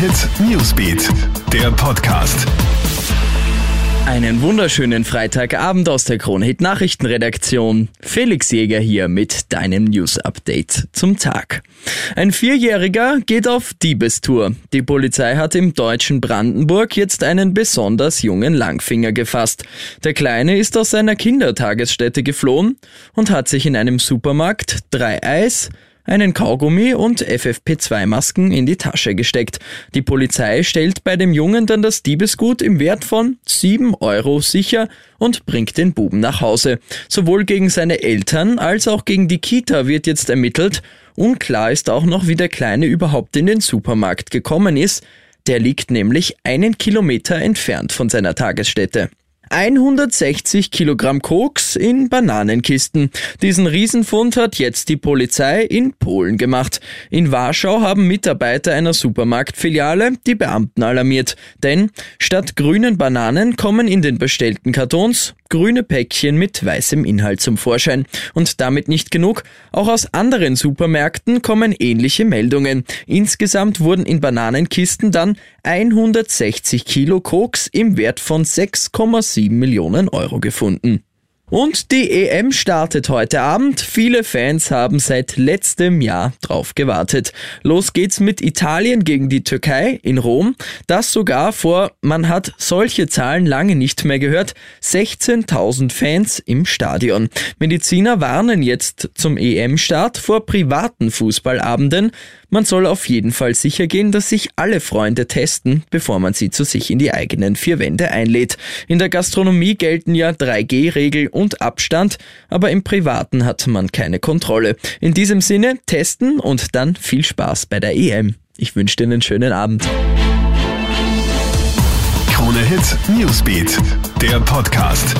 Hit Newsbeat, der Podcast. Einen wunderschönen Freitagabend aus der Kronhit Nachrichtenredaktion. Felix Jäger hier mit deinem News Update zum Tag. Ein Vierjähriger geht auf Diebestour. Die Polizei hat im deutschen Brandenburg jetzt einen besonders jungen Langfinger gefasst. Der Kleine ist aus seiner Kindertagesstätte geflohen und hat sich in einem Supermarkt drei Eis, einen Kaugummi und FFP2-Masken in die Tasche gesteckt. Die Polizei stellt bei dem Jungen dann das Diebesgut im Wert von 7 Euro sicher und bringt den Buben nach Hause. Sowohl gegen seine Eltern als auch gegen die Kita wird jetzt ermittelt. Unklar ist auch noch, wie der Kleine überhaupt in den Supermarkt gekommen ist. Der liegt nämlich einen Kilometer entfernt von seiner Tagesstätte. 160 Kilogramm Koks in Bananenkisten. Diesen Riesenfund hat jetzt die Polizei in Polen gemacht. In Warschau haben Mitarbeiter einer Supermarktfiliale die Beamten alarmiert. Denn statt grünen Bananen kommen in den bestellten Kartons grüne Päckchen mit weißem Inhalt zum Vorschein. Und damit nicht genug. Auch aus anderen Supermärkten kommen ähnliche Meldungen. Insgesamt wurden in Bananenkisten dann 160 Kilo Koks im Wert von 6,7 Millionen Euro gefunden. Und die EM startet heute Abend. Viele Fans haben seit letztem Jahr drauf gewartet. Los geht's mit Italien gegen die Türkei in Rom. Das sogar vor, man hat solche Zahlen lange nicht mehr gehört, 16.000 Fans im Stadion. Mediziner warnen jetzt zum EM-Start vor privaten Fußballabenden. Man soll auf jeden Fall sicher gehen, dass sich alle Freunde testen, bevor man sie zu sich in die eigenen vier Wände einlädt. In der Gastronomie gelten ja 3G-Regel und Abstand, aber im Privaten hat man keine Kontrolle. In diesem Sinne testen und dann viel Spaß bei der EM. Ich wünsche dir einen schönen Abend. Krone Hit Newsbeat, der Podcast.